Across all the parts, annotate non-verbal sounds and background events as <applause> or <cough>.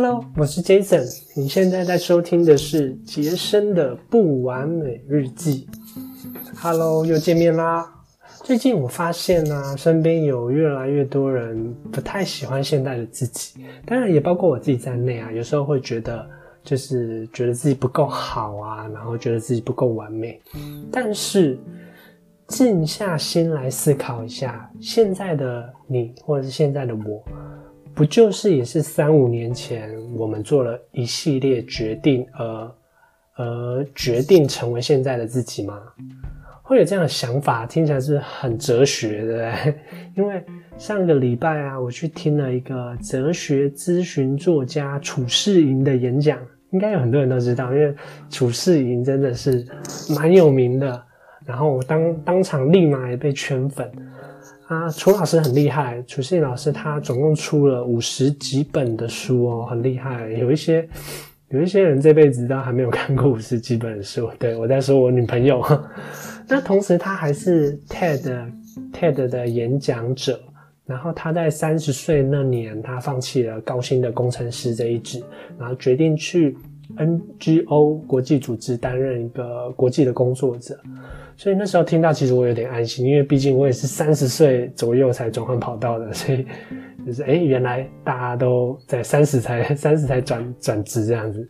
Hello，我是 Jason。你现在在收听的是杰森的不完美日记。Hello，又见面啦。最近我发现呢，身边有越来越多人不太喜欢现在的自己，当然也包括我自己在内啊。有时候会觉得，就是觉得自己不够好啊，然后觉得自己不够完美。但是静下心来思考一下，现在的你或者是现在的我。不就是也是三五年前我们做了一系列决定，而而决定成为现在的自己吗？会有这样的想法，听起来是很哲学的。<laughs> 因为上个礼拜啊，我去听了一个哲学咨询作家楚世营的演讲，应该有很多人都知道，因为楚世营真的是蛮有名的。然后我当当场立马也被圈粉。啊，楚老师很厉害，楚信老师他总共出了五十几本的书哦，很厉害。有一些有一些人这辈子都还没有看过五十几本书。对我在说我女朋友。<laughs> 那同时他还是 TED TED 的演讲者，然后他在三十岁那年，他放弃了高薪的工程师这一职，然后决定去 NGO 国际组织担任一个国际的工作者。所以那时候听到，其实我有点安心，因为毕竟我也是三十岁左右才转换跑道的，所以就是哎，原来大家都在三十才 <laughs> 三十才转转职这样子。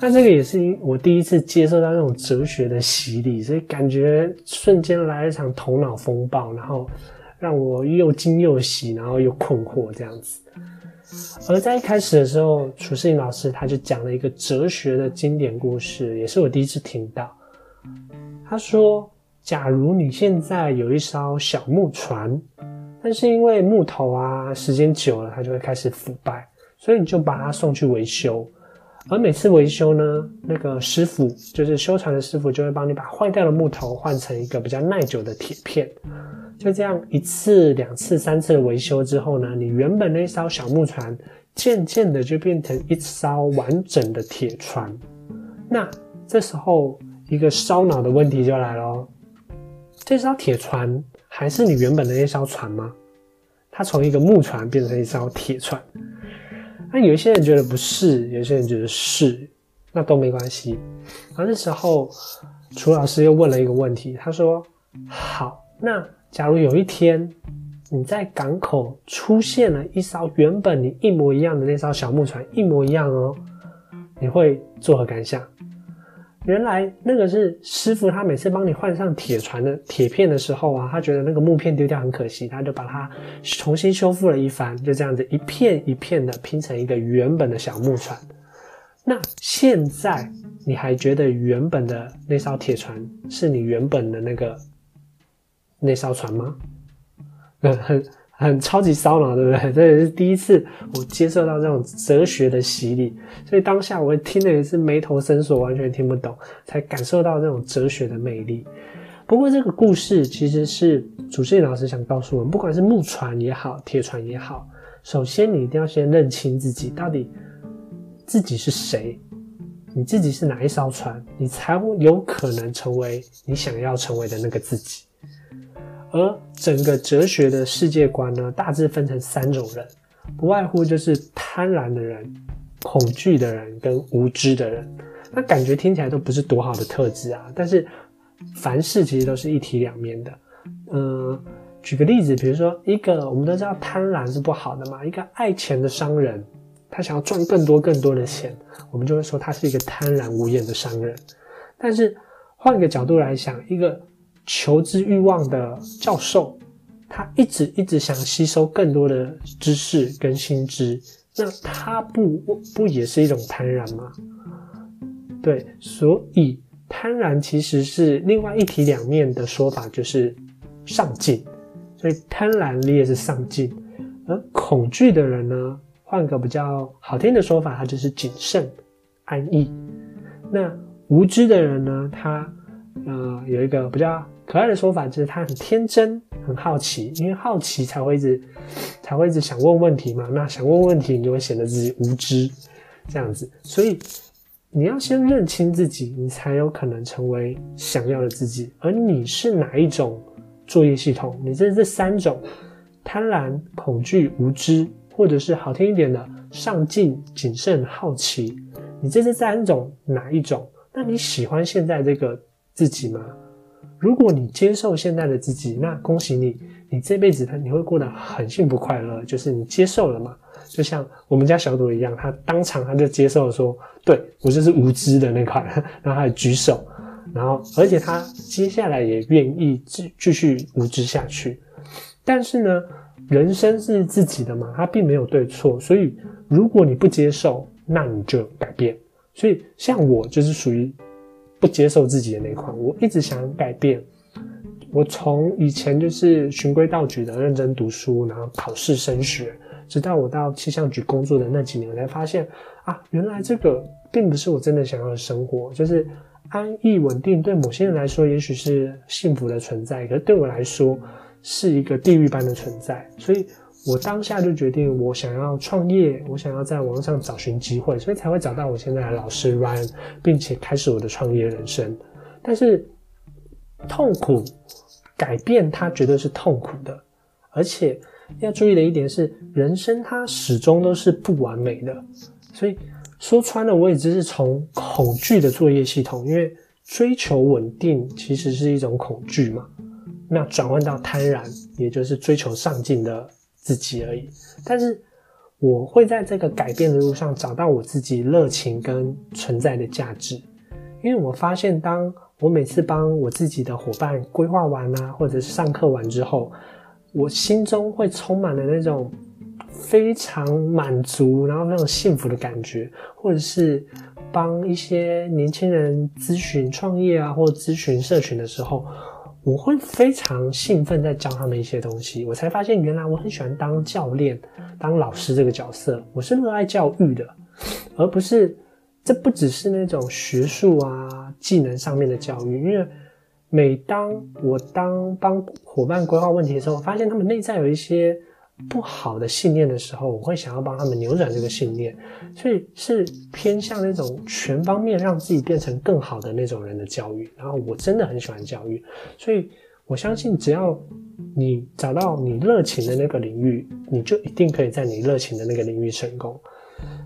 那这个也是我第一次接受到那种哲学的洗礼，所以感觉瞬间来一场头脑风暴，然后让我又惊又喜，然后又困惑这样子。而在一开始的时候，楚世颖老师他就讲了一个哲学的经典故事，也是我第一次听到。他说。假如你现在有一艘小木船，但是因为木头啊，时间久了它就会开始腐败，所以你就把它送去维修。而每次维修呢，那个师傅就是修船的师傅，就会帮你把坏掉的木头换成一个比较耐久的铁片。就这样一次、两次、三次的维修之后呢，你原本那艘小木船渐渐的就变成一艘完整的铁船。那这时候一个烧脑的问题就来了。这艘铁船还是你原本的那艘船吗？它从一个木船变成一艘铁船。那有一些人觉得不是，有些人觉得是，那都没关系。而这时候，楚老师又问了一个问题，他说：“好，那假如有一天你在港口出现了一艘原本你一模一样的那艘小木船，一模一样哦，你会作何感想？”原来那个是师傅，他每次帮你换上铁船的铁片的时候啊，他觉得那个木片丢掉很可惜，他就把它重新修复了一番，就这样子一片一片的拼成一个原本的小木船。那现在你还觉得原本的那艘铁船是你原本的那个那艘船吗？很。很超级烧脑，对不对？<laughs> 这也是第一次我接受到这种哲学的洗礼，所以当下我听的也是眉头深锁，完全听不懂，才感受到这种哲学的魅力。不过这个故事其实是主持人老师想告诉我们，不管是木船也好，铁船也好，首先你一定要先认清自己到底自己是谁，你自己是哪一艘船，你才有可能成为你想要成为的那个自己。而整个哲学的世界观呢，大致分成三种人，不外乎就是贪婪的人、恐惧的人跟无知的人。那感觉听起来都不是多好的特质啊。但是凡事其实都是一体两面的。嗯，举个例子，比如说一个我们都知道贪婪是不好的嘛，一个爱钱的商人，他想要赚更多更多的钱，我们就会说他是一个贪婪无厌的商人。但是换个角度来想，一个求知欲望的教授，他一直一直想吸收更多的知识跟新知，那他不不也是一种贪婪吗？对，所以贪婪其实是另外一体两面的说法，就是上进。所以贪婪你也是上进，而恐惧的人呢，换个比较好听的说法，他就是谨慎安逸。那无知的人呢，他呃有一个比较。可爱的说法就是他很天真，很好奇，因为好奇才会一直才会一直想问问题嘛。那想问问题，你就会显得自己无知，这样子。所以你要先认清自己，你才有可能成为想要的自己。而你是哪一种作业系统？你这这三种贪婪、恐惧、无知，或者是好听一点的上进、谨慎、好奇。你这是三种哪一种？那你喜欢现在这个自己吗？如果你接受现在的自己，那恭喜你，你这辈子他你会过得很幸福快乐，就是你接受了嘛。就像我们家小朵一样，他当场他就接受了，说对我就是无知的那块，<laughs> 然后他举手，然后而且他接下来也愿意继继续无知下去。但是呢，人生是自己的嘛，他并没有对错，所以如果你不接受，那你就改变。所以像我就是属于。不接受自己的那块，我一直想改变。我从以前就是循规蹈矩的认真读书，然后考试升学，直到我到气象局工作的那几年，我才发现啊，原来这个并不是我真的想要的生活。就是安逸稳定，对某些人来说也许是幸福的存在，可是对我来说是一个地狱般的存在。所以。我当下就决定，我想要创业，我想要在网上找寻机会，所以才会找到我现在的老师 Ryan，并且开始我的创业人生。但是痛苦改变它绝对是痛苦的，而且要注意的一点是，人生它始终都是不完美的。所以说穿了，我也只是从恐惧的作业系统，因为追求稳定其实是一种恐惧嘛，那转换到贪婪，也就是追求上进的。自己而已，但是我会在这个改变的路上找到我自己热情跟存在的价值，因为我发现，当我每次帮我自己的伙伴规划完啊，或者是上课完之后，我心中会充满了那种非常满足，然后那种幸福的感觉，或者是帮一些年轻人咨询创业啊，或咨询社群的时候。我会非常兴奋，在教他们一些东西，我才发现原来我很喜欢当教练、当老师这个角色。我是热爱教育的，而不是这不只是那种学术啊、技能上面的教育。因为每当我当帮伙伴规划问题的时候，发现他们内在有一些。不好的信念的时候，我会想要帮他们扭转这个信念，所以是偏向那种全方面让自己变成更好的那种人的教育。然后我真的很喜欢教育，所以我相信只要你找到你热情的那个领域，你就一定可以在你热情的那个领域成功。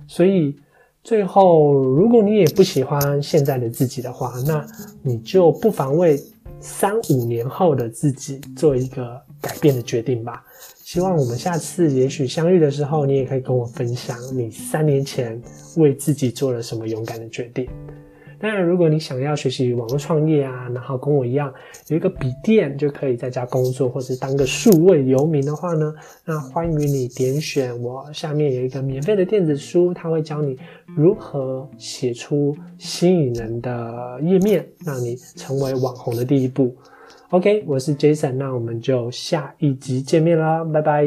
所以最后，如果你也不喜欢现在的自己的话，那你就不妨为三五年后的自己做一个改变的决定吧。希望我们下次也许相遇的时候，你也可以跟我分享你三年前为自己做了什么勇敢的决定。当然，如果你想要学习网络创业啊，然后跟我一样有一个笔电就可以在家工作，或者当个数位游民的话呢，那欢迎你点选我下面有一个免费的电子书，它会教你如何写出吸引人的页面，让你成为网红的第一步。OK，我是 Jason，那我们就下一集见面啦，拜拜。